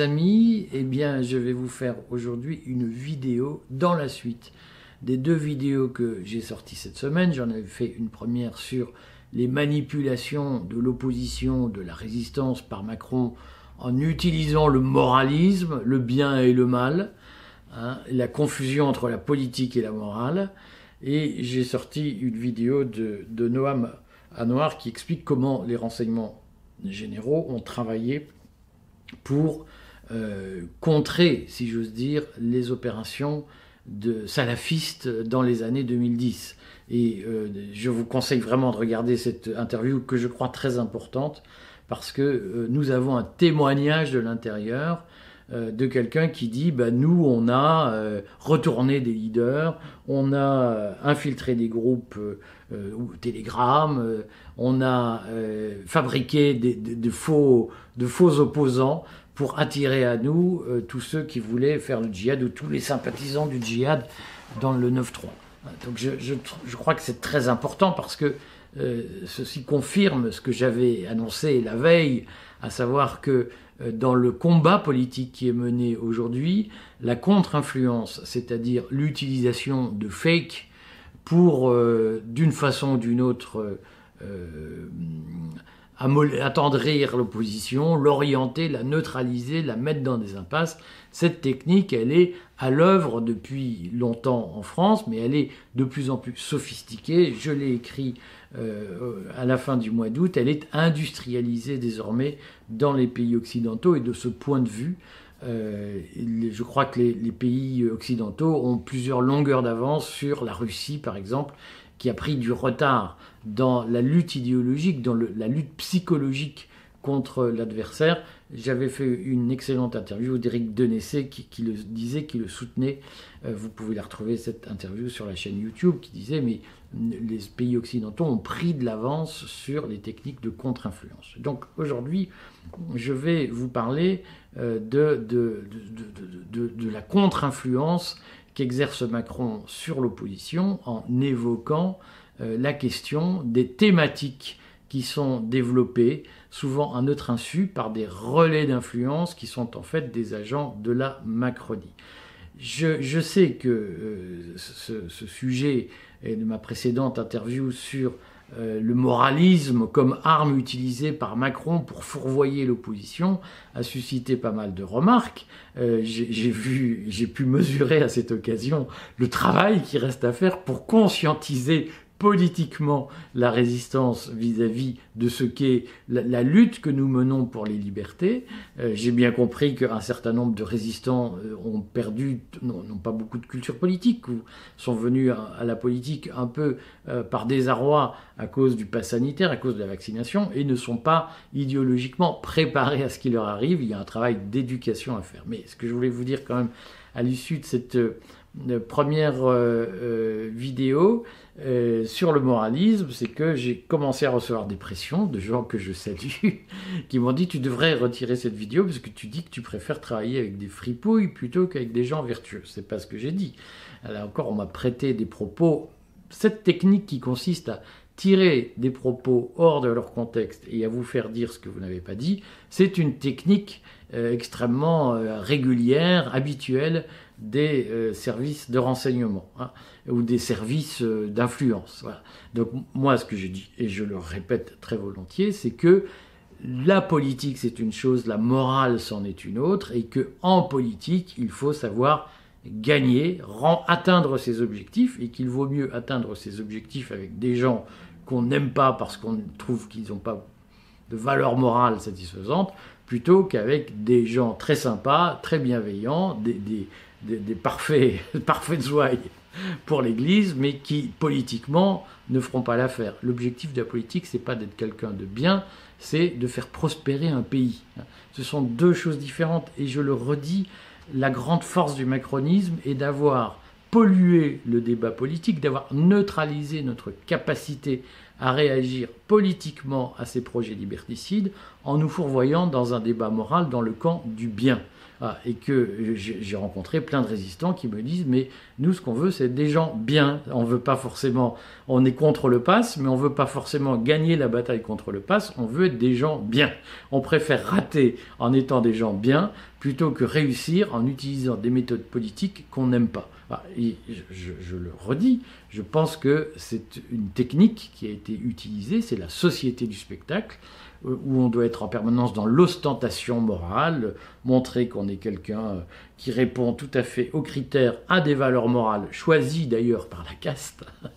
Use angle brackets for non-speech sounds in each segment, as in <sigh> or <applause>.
Amis, eh bien je vais vous faire aujourd'hui une vidéo dans la suite des deux vidéos que j'ai sorties cette semaine. J'en avais fait une première sur les manipulations de l'opposition, de la résistance par Macron en utilisant le moralisme, le bien et le mal, hein, la confusion entre la politique et la morale. Et j'ai sorti une vidéo de, de Noam Anouar qui explique comment les renseignements généraux ont travaillé pour euh, contrer, si j'ose dire, les opérations de salafistes dans les années 2010. Et euh, je vous conseille vraiment de regarder cette interview que je crois très importante parce que euh, nous avons un témoignage de l'intérieur de quelqu'un qui dit bah, nous on a retourné des leaders, on a infiltré des groupes ou Telegram, on a fabriqué de, faux, de faux opposants pour attirer à nous euh, tous ceux qui voulaient faire le djihad ou tous les sympathisants du djihad dans le 9-3. Donc je, crois que c'est très important parce que euh, ceci confirme ce que j'avais annoncé la veille, à savoir que euh, dans le combat politique qui est mené aujourd'hui, la contre-influence, c'est-à-dire l'utilisation de fake pour, d'une façon ou d'une autre, attendrir l'opposition, l'orienter, la neutraliser, la mettre dans des impasses. Cette technique, elle est à l'œuvre depuis longtemps en France, mais elle est de plus en plus sophistiquée. Je l'ai écrit euh, à la fin du mois d'août. Elle est industrialisée désormais dans les pays occidentaux et de ce point de vue, euh, je crois que les, pays occidentaux ont plusieurs longueurs d'avance sur la Russie, par exemple, qui a pris du retard dans la lutte idéologique, dans la lutte psychologique contre l'adversaire. J'avais fait une excellente interview d'Éric Denessé qui, le disait, qui le soutenait. Euh, vous pouvez la retrouver, cette interview, sur la chaîne YouTube, qui disait, mais les pays occidentaux ont pris de l'avance sur les techniques de contre-influence. Donc aujourd'hui, je vais vous parler euh, de, de, de, de la contre-influence qu'exerce Macron sur l'opposition en évoquant la question des thématiques qui sont développées, souvent à notre insu, par des relais d'influence qui sont en fait des agents de la Macronie. Je, sais que euh, ce, ce, sujet de ma précédente interview sur euh, le moralisme comme arme utilisée par Macron pour fourvoyer l'opposition a suscité pas mal de remarques. Euh, j'ai vu, j'ai pu mesurer à cette occasion le travail qui reste à faire pour conscientiser politiquement la résistance vis-à-vis de ce qu'est la, lutte que nous menons pour les libertés. Euh, j'ai bien compris qu'un certain nombre de résistants euh, ont perdu, n'ont pas beaucoup de culture politique, ou sont venus à, la politique un peu euh, par désarroi à cause du pass sanitaire, à cause de la vaccination, et ne sont pas idéologiquement préparés à ce qui leur arrive. Il y a un travail d'éducation à faire. Mais ce que je voulais vous dire quand même à l'issue de cette première vidéo, euh, sur le moralisme, c'est que j'ai commencé à recevoir des pressions de gens que je salue, <laughs> qui m'ont dit tu devrais retirer cette vidéo parce que tu dis que tu préfères travailler avec des fripouilles plutôt qu'avec des gens vertueux. C'est pas ce que j'ai dit. Alors encore, on m'a prêté des propos. Cette technique qui consiste à tirer des propos hors de leur contexte et à vous faire dire ce que vous n'avez pas dit, c'est une technique euh, extrêmement euh, régulière, habituelle des euh, services de renseignement hein, ou des services d'influence. Donc moi, ce que je dis, et je le répète très volontiers, c'est que la politique c'est une chose, la morale c'en est une autre, et que en politique il faut savoir gagner, atteindre ses objectifs, et qu'il vaut mieux atteindre ses objectifs avec des gens qu'on n'aime pas parce qu'on trouve qu'ils n'ont pas de valeur morale satisfaisante, plutôt qu'avec des gens très sympas, très bienveillants, des, des, parfaits, <laughs> parfaits ouailles pour l'Église, mais qui politiquement ne feront pas l'affaire. L'objectif de la politique, c'est pas d'être quelqu'un de bien, c'est de faire prospérer un pays. Ce sont deux choses différentes, et je le redis, la grande force du macronisme est d'avoir pollué le débat politique, d'avoir neutralisé notre capacité à réagir politiquement à ces projets liberticides en nous fourvoyant dans un débat moral dans le camp du bien. Ah, et que j'ai rencontré plein de résistants qui me disent mais nous ce qu'on veut c'est des gens bien. On veut pas forcément on est contre le pass mais on veut pas forcément gagner la bataille contre le pass. On veut être des gens bien. On préfère rater en étant des gens bien plutôt que réussir en utilisant des méthodes politiques qu'on n'aime pas. Ah, et je, je, le redis je pense que c'est une technique qui a été utilisée c'est la société du spectacle où on doit être en permanence dans l'ostentation morale, montrer qu'on est quelqu'un euh, qui répond tout à fait aux critères, à des valeurs morales, choisies d'ailleurs par la caste, <laughs>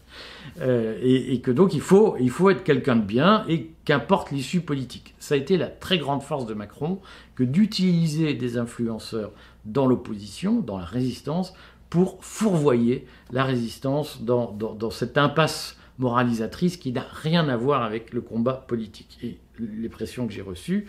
euh, et, que donc il faut, il faut être quelqu'un de bien, et qu'importe l'issue politique. Ça a été la très grande force de Macron que d'utiliser des influenceurs dans l'opposition, dans la résistance, pour fourvoyer la résistance dans, dans, dans cette impasse moralisatrice qui n'a rien à voir avec le combat politique. Et les pressions que j'ai reçues,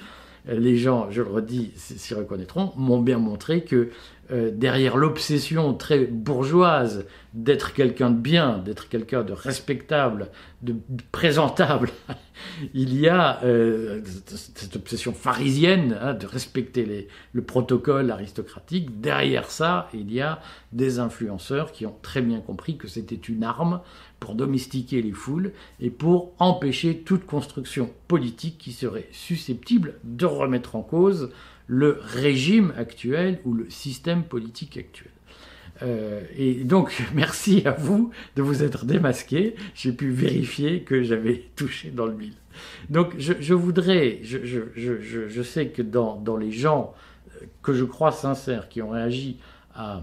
euh, les gens, je le redis, s'y reconnaîtront, m'ont bien montré que euh, derrière l'obsession très bourgeoise d'être quelqu'un de bien, d'être quelqu'un de respectable, de présentable, <laughs> il y a euh, cette obsession pharisienne hein, de respecter le protocole aristocratique. Derrière ça, il y a des influenceurs qui ont très bien compris que c'était une arme pour domestiquer les foules et pour empêcher toute construction politique qui serait susceptible de remettre en cause le régime actuel ou le système politique actuel. Euh, et donc, <laughs> merci à vous de vous être démasqué. J'ai pu vérifier que j'avais <laughs> touché dans le mille. Donc, je, voudrais, je, je, sais que dans, dans les gens euh, que je crois sincères qui ont réagi à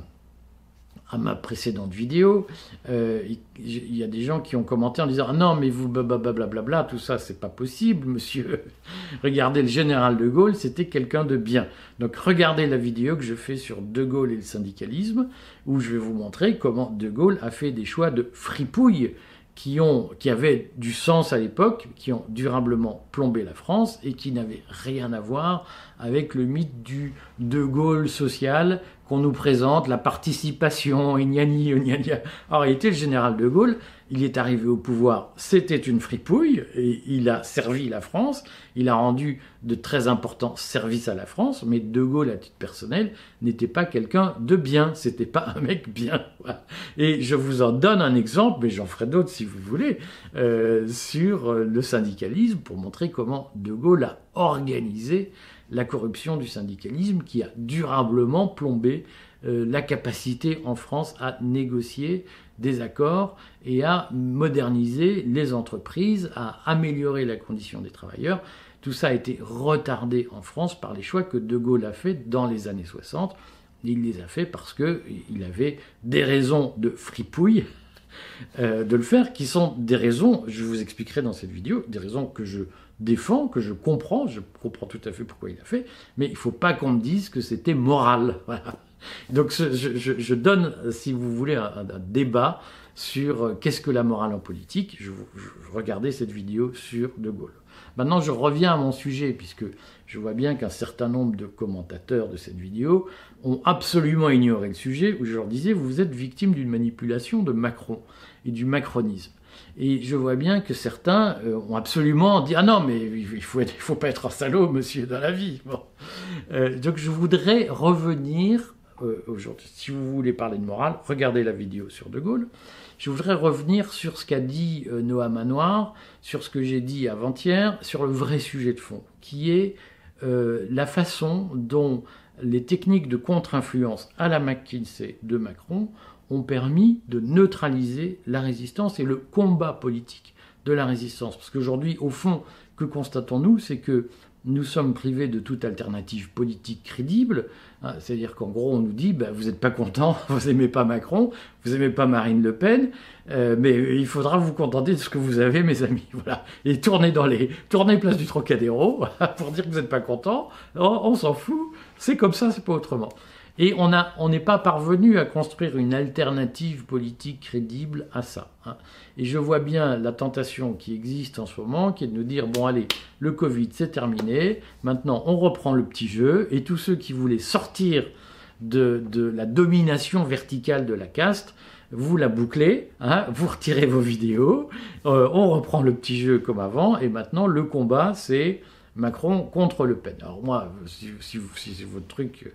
à ma précédente vidéo, euh, il y a des gens qui ont commenté en disant ah non mais vous blablabla tout ça c'est pas possible monsieur. <laughs> regardez le général de Gaulle c'était quelqu'un de bien. Donc regardez la vidéo que je fais sur De Gaulle et le syndicalisme où je vais vous montrer comment De Gaulle a fait des choix de fripouille qui, ont, qui avaient du sens à l'époque, qui ont durablement plombé la France et qui n'avaient rien à voir avec le mythe du De Gaulle social qu'on nous présente, la participation, ignani, ignani. En réalité, le général de Gaulle, il est arrivé au pouvoir, c'était une fripouille, et il a servi la France, il a rendu de très importants services à la France, mais de Gaulle, à titre personnel, n'était pas quelqu'un de bien, c'était pas un mec bien. Et je vous en donne un exemple, mais j'en ferai d'autres si vous voulez, euh, sur le syndicalisme, pour montrer comment de Gaulle a organisé la corruption du syndicalisme qui a durablement plombé euh, la capacité en France à négocier des accords et à moderniser les entreprises, à améliorer la condition des travailleurs. Tout ça a été retardé en France par les choix que De Gaulle a fait dans les années 60. Il les a fait parce qu'il avait des raisons de fripouille euh, de le faire, qui sont des raisons, je vous expliquerai dans cette vidéo, des raisons que je défends, que je comprends, je comprends tout à fait pourquoi il a fait, mais il ne faut pas qu'on me dise que c'était moral. <laughs> Donc je, donne, si vous voulez, un, débat sur euh, qu'est-ce que la morale en politique. Je, je, regardais cette vidéo sur De Gaulle. Maintenant, je reviens à mon sujet, puisque je vois bien qu'un certain nombre de commentateurs de cette vidéo ont absolument ignoré le sujet, où je leur disais, vous êtes victime d'une manipulation de Macron et du macronisme. Et je vois bien que certains euh, ont absolument dit Ah non, mais il faut, faut, pas être un salaud, monsieur, dans la vie. Euh, donc je voudrais revenir euh, aujourd'hui. Si vous voulez parler de morale, regardez la vidéo sur De Gaulle. Je voudrais revenir sur ce qu'a dit Noah Manoir, sur ce que j'ai dit avant-hier, sur le vrai sujet de fond, qui est la façon dont les techniques de contre-influence à la McKinsey de Macron ont permis de neutraliser la résistance et le combat politique de la résistance. Parce qu'aujourd'hui, au fond, que constatons-nous C'est que nous sommes privés de toute alternative politique crédible. Hein, c'est-à-dire qu'en gros, on nous dit ben, vous n'êtes pas content, <laughs> vous n'aimez pas Macron, vous n'aimez pas Marine Le Pen, euh, mais il faudra vous contenter de ce que vous avez, mes amis. <laughs> Voilà. Et tournez dans les tournez place du Trocadéro <laughs> pour dire que vous n'êtes pas content. Oh, on s'en fout. C'est comme ça, c'est pas autrement. Et on n'est pas parvenu à construire une alternative politique crédible à ça. Hein. Et je vois bien la tentation qui existe en ce moment, qui est de nous dire, bon allez, le Covid c'est terminé, maintenant on reprend le petit jeu, et tous ceux qui voulaient sortir de, la domination verticale de la caste, vous la bouclez, hein, vous retirez vos vidéos, euh, on reprend le petit jeu comme avant, et maintenant le combat c'est Macron contre Le Pen. Alors moi, si, c'est votre truc,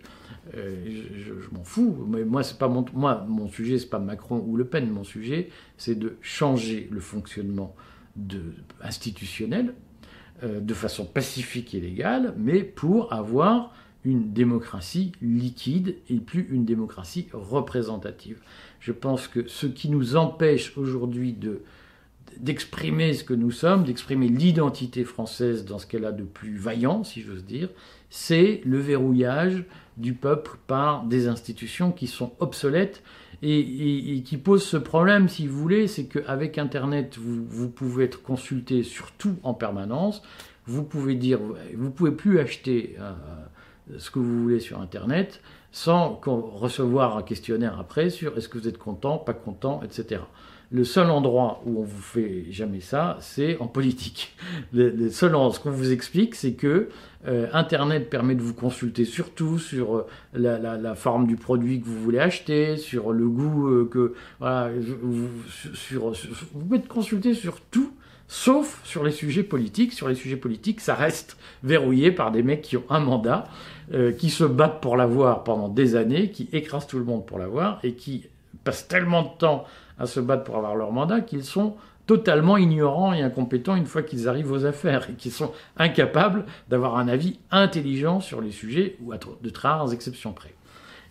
euh, je, m'en fous. Mais moi, c'est pas mon, moi, mon sujet, c'est pas Macron ou Le Pen. Mon sujet, c'est de changer le fonctionnement institutionnel euh, de façon pacifique et légale, mais pour avoir une démocratie liquide et plus une démocratie représentative. Je pense que ce qui nous empêche aujourd'hui de d'exprimer ce que nous sommes, d'exprimer l'identité française dans ce qu'elle a de plus vaillant, si j'ose dire, c'est le verrouillage du peuple par des institutions qui sont obsolètes et, qui posent ce problème, si vous voulez, c'est qu'avec Internet, vous, pouvez être consulté sur tout en permanence, vous pouvez dire, vous pouvez plus acheter euh, ce que vous voulez sur Internet sans recevoir un questionnaire après sur est-ce que vous êtes content, pas content, etc. Le seul endroit où on vous fait jamais ça, c'est en politique. Le, seul endroit, ce qu'on vous explique, c'est que euh, Internet permet de vous consulter surtout sur euh, la, forme du produit que vous voulez acheter, sur le goût euh, que voilà, vous, sur, vous pouvez être consulter sur tout, sauf sur les sujets politiques. Sur les sujets politiques, ça reste verrouillé par des mecs qui ont un mandat, qui se battent pour l'avoir pendant des années, qui écrasent tout le monde pour l'avoir et qui passent tellement de temps à se battre pour avoir leur mandat qu'ils sont totalement ignorants et incompétents une fois qu'ils arrivent aux affaires et qu'ils sont incapables d'avoir un avis intelligent sur les sujets ou à de très rares exceptions près.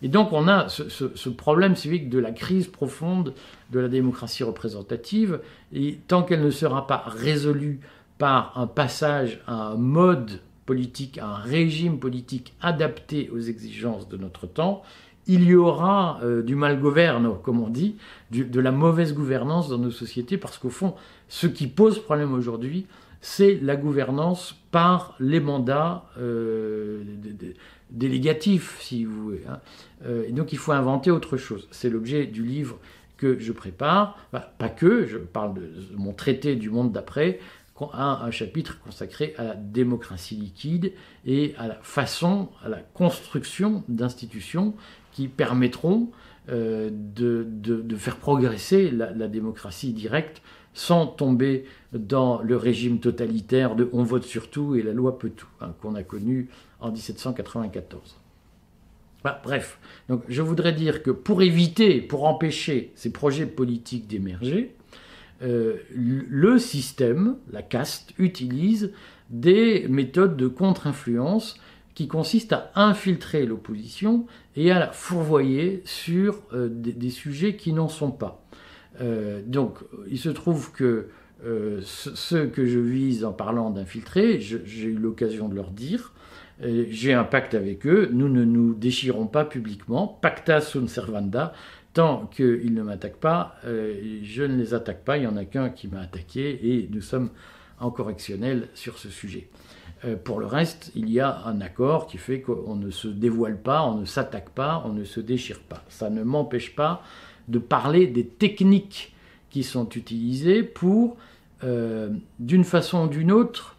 Et donc on a ce, problème civique de la crise profonde de la démocratie représentative et tant qu'elle ne sera pas résolue par un passage à un mode politique, à un régime politique adapté aux exigences de notre temps, il y aura euh, du mal gouverne, comme on dit, de la mauvaise gouvernance dans nos sociétés, parce qu'au fond, ce qui pose problème aujourd'hui, c'est la gouvernance par les mandats euh, délégatifs, si vous voulez. Hein. Euh, et donc il faut inventer autre chose. C'est l'objet du livre que je prépare, pas que, je parle de mon traité du monde d'après, a un chapitre consacré à la démocratie liquide et à la façon, à la construction d'institutions qui permettront euh, de, faire progresser la, démocratie directe sans tomber dans le régime totalitaire de on vote sur tout et la loi peut tout, hein, qu'on a connu en 1794. Bah, bref, donc je voudrais dire que pour éviter, pour empêcher ces projets politiques d'émerger, euh, le système, la caste, utilise des méthodes de contre-influence qui consiste à infiltrer l'opposition et à la fourvoyer sur euh, des, sujets qui n'en sont pas. Euh, donc, il se trouve que euh, ceux que je vise en parlant d'infiltrer, j'ai eu l'occasion de leur dire, j'ai un pacte avec eux, nous ne nous déchirons pas publiquement, pacta sunt servanda, tant qu'ils ne m'attaquent pas, je ne les attaque pas, il n'y en a qu'un qui m'a attaqué et nous sommes en correctionnel sur ce sujet. Euh, pour le reste, il y a un accord qui fait qu'on ne se dévoile pas, on ne s'attaque pas, on ne se déchire pas. Ça ne m'empêche pas de parler des techniques qui sont utilisées pour, euh, d'une façon ou d'une autre,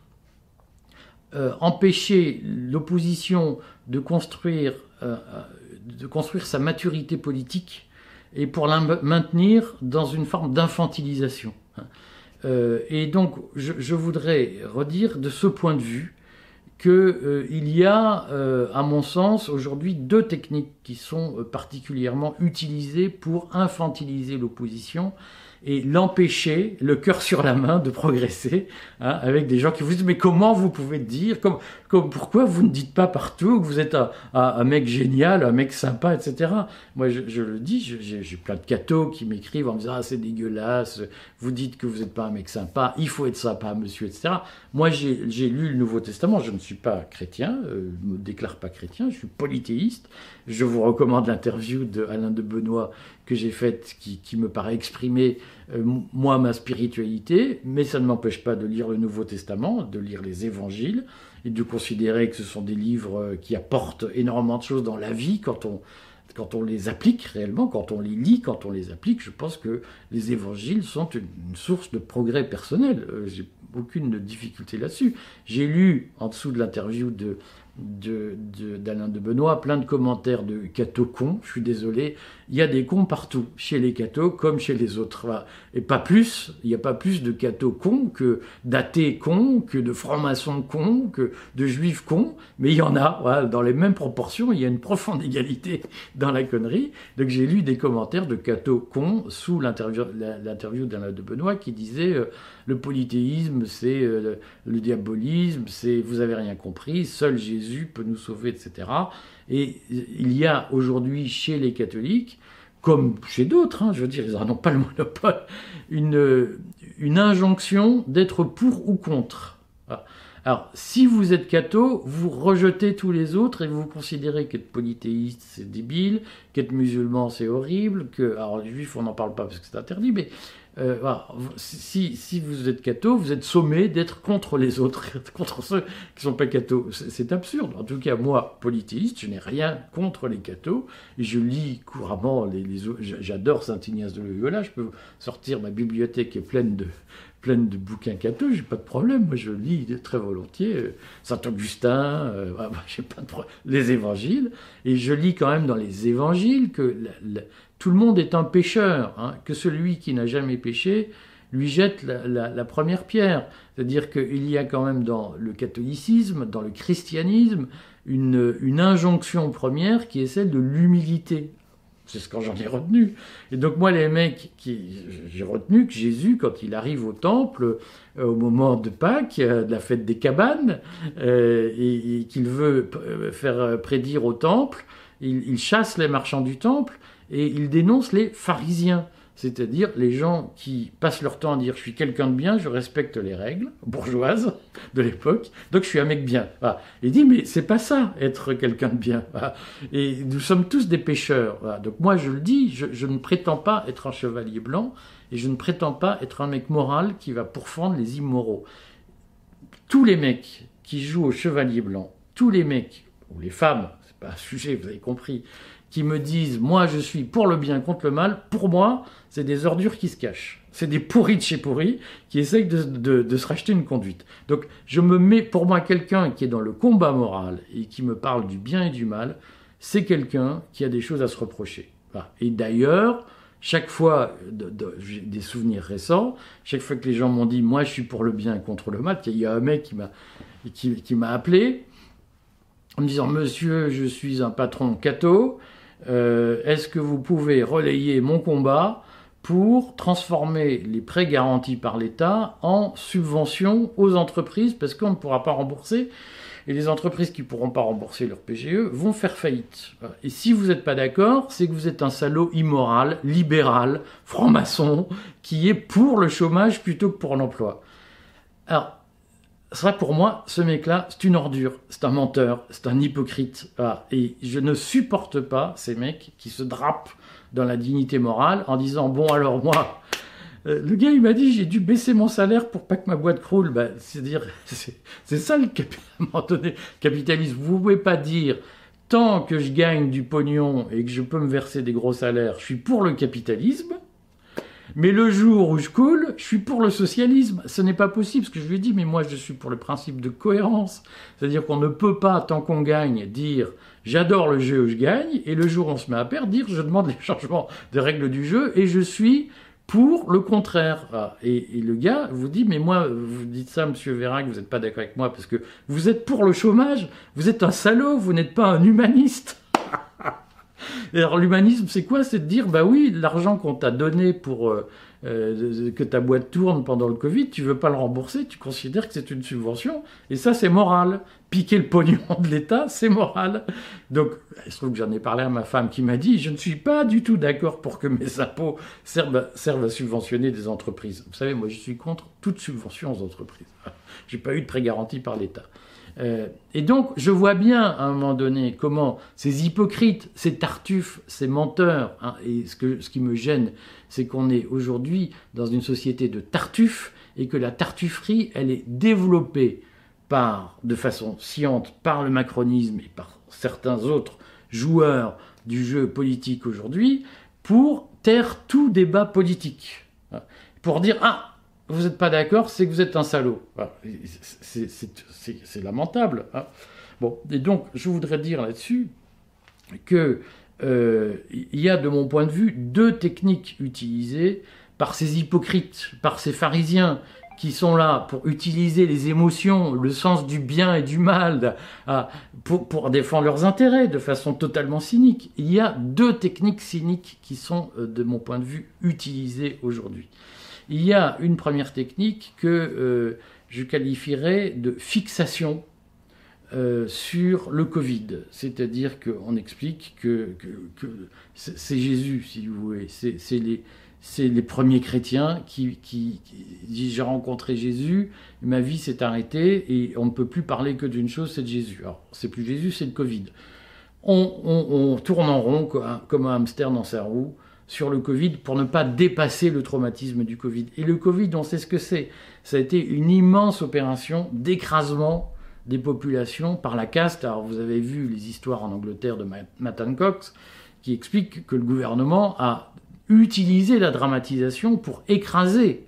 euh, empêcher l'opposition de construire, de construire sa maturité politique et pour la maintenir dans une forme d'infantilisation. Euh, et donc, je, voudrais redire de ce point de vue qu'il euh, y a, euh, à mon sens, aujourd'hui deux techniques qui sont particulièrement utilisées pour infantiliser l'opposition et l'empêcher, le cœur sur la main, de progresser, hein, avec des gens qui vous disent mais comment vous pouvez dire, comme, comme, pourquoi vous ne dites pas partout que vous êtes un, mec génial, un mec sympa, etc. Moi je, le dis, j'ai plein de cathos qui m'écrivent en me disant ah c'est dégueulasse, vous dites que vous n'êtes pas un mec sympa, il faut être sympa monsieur, etc. Moi j'ai lu le Nouveau Testament, je ne suis pas chrétien, euh, ne me déclare pas chrétien, je suis polythéiste, je vous recommande l'interview de Alain de Benoît que j'ai faite qui, me paraît exprimer euh, moi ma spiritualité, mais ça ne m'empêche pas de lire le Nouveau Testament, de lire les évangiles, et de considérer que ce sont des livres euh, qui apportent énormément de choses dans la vie quand on, quand on les applique réellement, quand on les lit, quand on les applique. Je pense que les évangiles sont une, source de progrès personnel. Euh, j'ai aucune difficulté là-dessus. J'ai lu en dessous de l'interview de d'Alain de, Benoît, plein de commentaires de cathos cons, je suis désolé, il y a des cons partout, chez les cathos comme chez les autres. Et pas plus, il n'y a pas plus de cathos cons que d'athées cons, que de francs-maçons cons, que de juifs cons, mais il y en a, dans les mêmes proportions, il y a une profonde égalité dans la connerie. Donc j'ai lu des commentaires de cathos cons sous l'interview d'Alain de Benoît qui disait euh, le polythéisme, c'est euh, le, diabolisme, c'est vous avez rien compris, seul Jésus peut nous sauver, etc. Et il y a aujourd'hui chez les catholiques, comme chez d'autres, hein, je veux dire, ils n'en pas le monopole, une, une injonction d'être pour ou contre. Alors, si vous êtes catho, vous rejetez tous les autres et vous considérez qu'être polythéiste, c'est débile, qu'être musulman, c'est horrible, que... Alors, les juifs, on n'en parle pas parce que c'est interdit, mais euh, si, si, vous êtes catho, vous êtes sommé d'être contre les autres, <laughs> contre ceux qui ne sont pas cathos. C'est absurde. En tout cas, moi, politiste, je n'ai rien contre les cathos. Je lis couramment les. J'adore Saint Ignace de Loyola. Je peux sortir ma bibliothèque est pleine de pleine de bouquins cathos, j'ai pas de problème. Moi, je lis très volontiers euh, Saint Augustin, euh, <laughs> j'ai pas de les évangiles, et je lis quand même dans les évangiles que tout le monde est un pécheur, hein, que celui qui n'a jamais péché lui jette la, première pierre. C'est-à-dire qu'il y a quand même dans le catholicisme, dans le christianisme, une, injonction première qui est celle de l'humilité. C'est ce que j'en ai retenu. Et donc moi, les mecs, j'ai retenu que Jésus, quand il arrive au temple, euh, au moment de Pâques, euh, de la fête des cabanes, euh, et, qu'il veut faire prédire au temple, il, chasse les marchands du temple et il dénonce les pharisiens c'est-à-dire les gens qui passent leur temps à dire je suis quelqu'un de bien, je respecte les règles bourgeoises de l'époque, donc je suis un mec bien. Il dit mais c'est pas ça être quelqu'un de bien. Et nous sommes tous des pêcheurs. Donc moi je le dis, je, ne prétends pas être un chevalier blanc et je ne prétends pas être un mec moral qui va pourfendre les immoraux. Tous les mecs qui jouent au chevalier blanc, tous les mecs ou les femmes, c'est pas un sujet, vous avez compris, qui me disent moi je suis pour le bien contre le mal, pour moi c'est des ordures qui se cachent. C'est des pourris de chez pourris qui essayent de, se racheter une conduite. Donc je me mets pour moi quelqu'un qui est dans le combat moral et qui me parle du bien et du mal, c'est quelqu'un qui a des choses à se reprocher. Et d'ailleurs, chaque fois, j'ai des souvenirs récents, chaque fois que les gens m'ont dit moi je suis pour le bien contre le mal, il y a un mec qui m'a qui, m'a appelé en me disant monsieur je suis un patron catho, euh, est-ce que vous pouvez relayer mon combat pour transformer les prêts garantis par l'État en subventions aux entreprises? Parce qu'on ne pourra pas rembourser et les entreprises qui ne pourront pas rembourser leur PGE vont faire faillite. Et si vous n'êtes pas d'accord, c'est que vous êtes un salaud immoral, libéral, franc-maçon, qui est pour le chômage plutôt que pour l'emploi. Alors, vrai pour moi, ce mec-là, c'est une ordure, c'est un menteur, c'est un hypocrite. Et je ne supporte pas ces mecs qui se drapent dans la dignité morale en disant Bon, alors moi, euh, le gars, il m'a dit J'ai dû baisser mon salaire pour pas que ma boîte croule. Bah, c'est-à-dire, <laughs> c'est ça <laughs> le capitalisme. Vous pouvez pas dire Tant que je gagne du pognon et que je peux me verser des gros salaires, je suis pour le capitalisme. Mais le jour où je coule, je suis pour le socialisme. Ce n'est pas possible, ce que je lui ai dit, mais moi je suis pour le principe de cohérence. C'est-à-dire qu'on ne peut pas, tant qu'on gagne, dire j'adore le jeu où je gagne, et le jour où on se met à perdre, dire je demande les <laughs> changements des règles du jeu, et je suis pour le contraire. Ah, et, le gars vous dit, mais moi, vous dites ça, monsieur Vérac, vous n'êtes pas d'accord avec moi, parce que vous êtes pour le chômage, vous êtes un salaud, vous n'êtes pas un humaniste. Alors l'humanisme, c'est quoi? C'est de dire, bah oui, l'argent qu'on t'a donné pour euh, euh, que ta boîte tourne pendant le Covid, tu veux pas le rembourser, tu considères que c'est une subvention, et ça c'est moral. Piquer le pognon de l'État, c'est moral. Donc, il se trouve que j'en ai parlé à ma femme qui m'a dit, je ne suis pas du tout d'accord pour que mes impôts servent à subventionner des entreprises. Vous savez, moi je suis contre toute subvention aux entreprises. J'ai pas eu de prêt garanti par l'État. Euh, et donc, je vois bien à un moment donné comment ces hypocrites, ces tartuffes, ces menteurs, hein, et ce, que, ce qui me gêne, c'est qu'on est aujourd'hui dans une société de tartuffes et que la tartufferie, elle est développée par, de façon sciente par le macronisme et par certains autres joueurs du jeu politique aujourd'hui pour taire tout débat politique. Pour dire, ah, vous n'êtes pas d'accord, c'est que vous êtes un salaud. C'est lamentable. Hein. Bon, et donc je voudrais dire là-dessus que euh, il y a de mon point de vue deux techniques utilisées par ces hypocrites, par ces pharisiens qui sont là pour utiliser les émotions, le sens du bien et du mal, pour, pour, défendre leurs intérêts de façon totalement cynique. Il y a deux techniques cyniques qui sont, euh, de mon point de vue, utilisées aujourd'hui. Il y a une première technique que euh, je qualifierais de fixation euh, sur le Covid. C'est-à-dire qu'on explique que, c'est Jésus, si vous voulez, c'est les, premiers chrétiens qui, qui, disent j'ai rencontré Jésus, ma vie s'est arrêtée et on ne peut plus parler que d'une chose, c'est de Jésus. Alors, c'est plus Jésus, c'est le Covid. On, on, tourne en rond comme un hamster dans sa roue sur le Covid pour ne pas dépasser le traumatisme du Covid. Et le Covid, on sait ce que c'est. Ça a été une immense opération d'écrasement des populations par la caste. Alors vous avez vu les histoires en Angleterre de Matt Cox qui expliquent que le gouvernement a utilisé la dramatisation pour écraser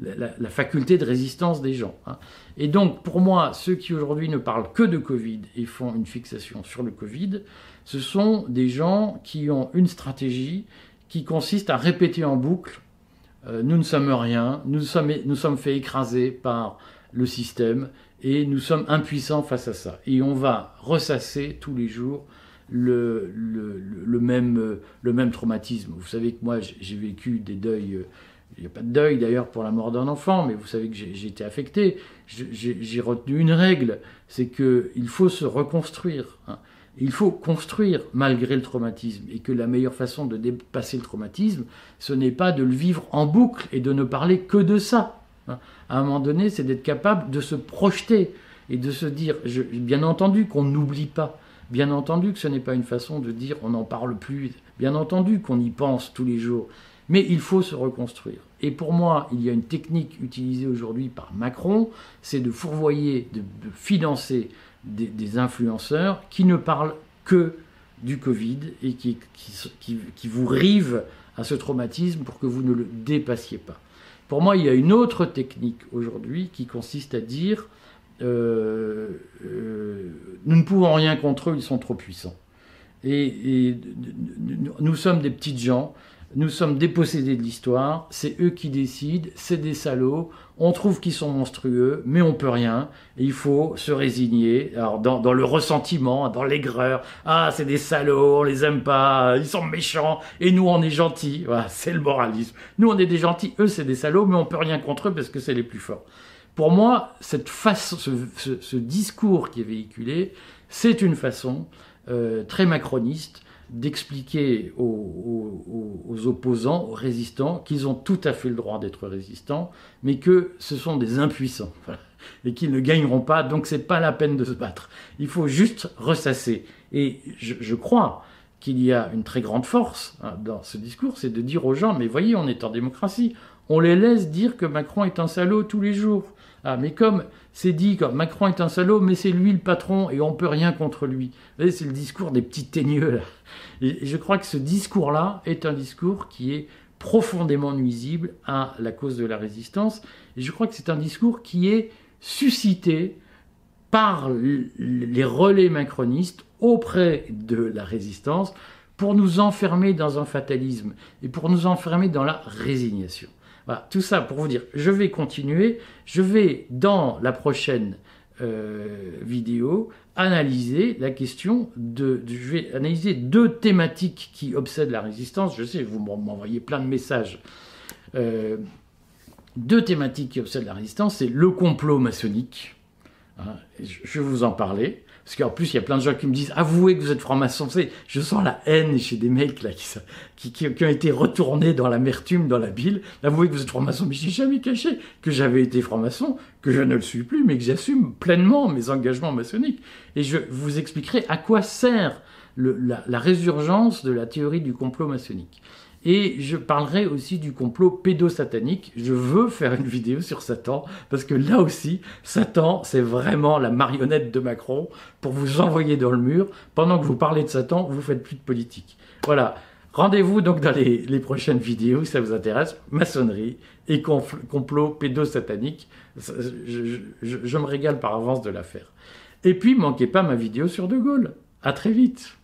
la, faculté de résistance des gens. Hein. Et donc pour moi, ceux qui aujourd'hui ne parlent que de Covid et font une fixation sur le Covid, ce sont des gens qui ont une stratégie qui consiste à répéter en boucle euh, nous ne sommes rien, nous sommes, nous sommes fait écraser par le système et nous sommes impuissants face à ça. Et on va ressasser tous les jours le, le, même, le même traumatisme. Vous savez que moi, j'ai vécu des deuils. Il n'y a pas de deuil d'ailleurs pour la mort d'un enfant, mais vous savez que j'ai été affecté. J'ai retenu une règle, c'est qu'il faut se reconstruire. Hein. Il faut construire malgré le traumatisme et que la meilleure façon de dépasser le traumatisme, ce n'est pas de le vivre en boucle et de ne parler que de ça. Hein. À un moment donné, c'est d'être capable de se projeter et de se dire, bien entendu qu'on n'oublie pas, bien entendu que ce n'est pas une façon de dire on n'en parle plus, bien entendu qu'on y pense tous les jours, mais il faut se reconstruire. Et pour moi, il y a une technique utilisée aujourd'hui par Macron, c'est de fourvoyer, de financer des, influenceurs qui ne parlent que du Covid et qui, vous rivent à ce traumatisme pour que vous ne le dépassiez pas. Pour moi, il y a une autre technique aujourd'hui qui consiste à dire euh, euh, nous ne pouvons rien contre eux, ils sont trop puissants. et, nous sommes des petites gens, nous sommes dépossédés de l'histoire, c'est eux qui décident, c'est des salauds, on trouve qu'ils sont monstrueux, mais on peut rien, il faut se résigner, alors dans, le ressentiment, dans l'aigreur, ah c'est des salauds, on les aime pas, ils sont méchants, et nous on est gentils, voilà, <laughs> c'est le moralisme. Nous on est des gentils, eux c'est des salauds, mais on peut rien contre eux parce que c'est les plus forts. Pour moi, cette face, ce, discours qui est véhiculé, c'est une façon euh, très macroniste d'expliquer aux, opposants, aux résistants, qu'ils ont tout à fait le droit d'être résistants, mais que ce sont des impuissants et qu'ils ne gagneront pas, donc c'est pas la peine de se battre. Il faut juste ressasser. Et je, crois qu'il y a une très grande force hein, dans ce discours, c'est de dire aux gens, mais voyez, on est en démocratie, on les laisse dire que Macron est un salaud tous les jours. Ah, mais comme c'est dit, comme Macron est un salaud, mais c'est lui le patron et on peut rien contre lui. Vous voyez, c'est le discours des petits teigneux. Et je crois que ce discours-là est un discours qui est profondément nuisible à la cause de la résistance. Et je crois que c'est un discours qui est suscité par les relais macronistes auprès de la résistance pour nous enfermer dans un fatalisme et pour nous enfermer dans la résignation. Voilà, tout ça pour vous dire, je vais continuer, je vais dans la prochaine euh, vidéo analyser la question de, Je vais analyser deux thématiques qui obsèdent la résistance. Je sais, vous m'envoyez plein de messages. Euh, deux thématiques qui obsèdent la résistance, c'est le complot maçonnique. Hein, je vais vous en parler. Parce qu'en plus, il y a plein de gens qui me disent Avouez que vous êtes franc-maçon. Je sens la haine chez des mecs qui, qui, ont été retournés dans l'amertume, dans la bile. Avouez que vous êtes franc-maçon. Mais je n'ai jamais caché que j'avais été franc-maçon, que je ne le suis plus, mais que j'assume pleinement mes engagements maçonniques. Et je vous expliquerai à quoi sert la résurgence de la théorie du complot maçonnique. Et je parlerai aussi du complot pédosatanique. Je veux faire une vidéo sur Satan, parce que là aussi, Satan, c'est vraiment la marionnette de Macron pour vous envoyer dans le mur. Pendant que vous parlez de Satan, vous faites plus de politique. Voilà. Rendez-vous donc dans les, prochaines vidéos si ça vous intéresse. Maçonnerie et complot pédosatanique. Je, je me régale par avance de l'affaire. Et puis, manquez pas ma vidéo sur De Gaulle. À très vite.